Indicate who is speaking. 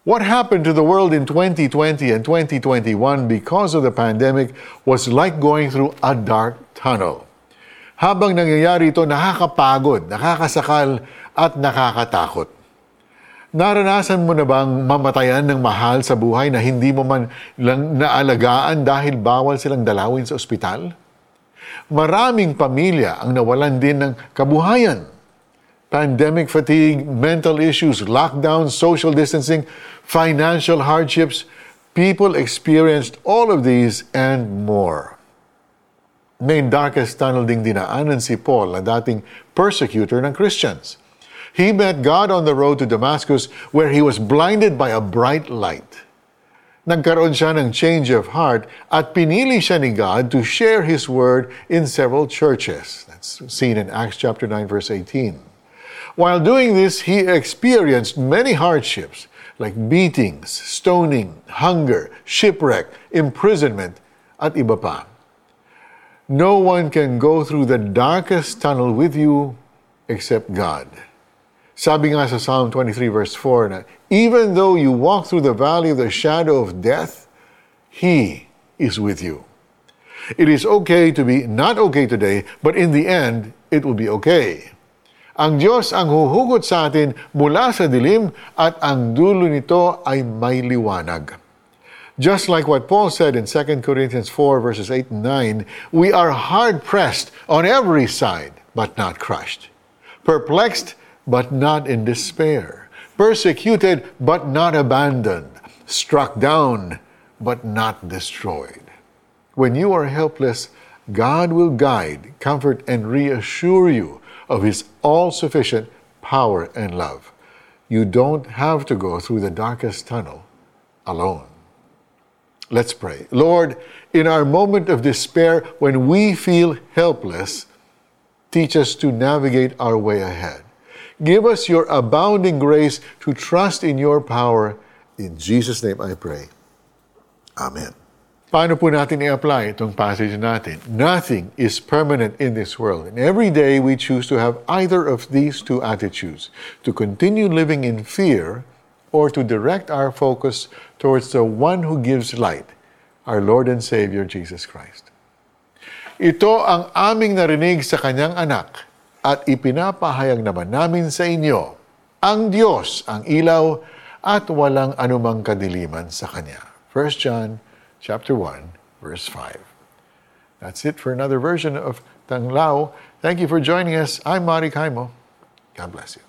Speaker 1: What happened to the world in 2020 and 2021 because of the pandemic was like going through a dark tunnel. Habang nangyayari ito, nakakapagod, nakakasakal, at nakakatakot. Naranasan mo na bang mamatayan ng mahal sa buhay na hindi mo man lang naalagaan dahil bawal silang dalawin sa ospital? Maraming pamilya ang nawalan din ng kabuhayan. Pandemic fatigue, mental issues, lockdown, social distancing, financial hardships, people experienced all of these and more may darkest tunnel ding dinaanan si Paul na dating persecutor ng Christians. He met God on the road to Damascus where he was blinded by a bright light. Nagkaroon siya ng change of heart at pinili siya ni God to share His word in several churches. That's seen in Acts chapter 9 verse 18. While doing this, he experienced many hardships like beatings, stoning, hunger, shipwreck, imprisonment, at iba pa. No one can go through the darkest tunnel with you except God. Sabi nga sa Psalm 23 verse 4 na, Even though you walk through the valley of the shadow of death, He is with you. It is okay to be not okay today, but in the end, it will be okay. Ang Diyos ang huhugot sa atin mula sa dilim at ang dulo nito ay may liwanag. Just like what Paul said in 2 Corinthians 4, verses 8 and 9, we are hard pressed on every side, but not crushed, perplexed, but not in despair, persecuted, but not abandoned, struck down, but not destroyed. When you are helpless, God will guide, comfort, and reassure you of His all sufficient power and love. You don't have to go through the darkest tunnel alone. Let's pray. Lord, in our moment of despair, when we feel helpless, teach us to navigate our way ahead. Give us your abounding grace to trust in your power. In Jesus' name I pray. Amen. Paano po natin i-apply itong passage natin? Nothing is permanent in this world. And every day we choose to have either of these two attitudes to continue living in fear or to direct our focus towards the one who gives light, our Lord and Savior Jesus Christ. Ito ang aming narinig sa kanyang anak at ipinapahayag naman namin sa inyo. Ang Diyos ang ilaw at walang anumang kadiliman sa kanya. 1 John chapter 1 verse 5. That's it for another version of Tanglao. Thank you for joining us. I'm Mari Kaimo. God bless you.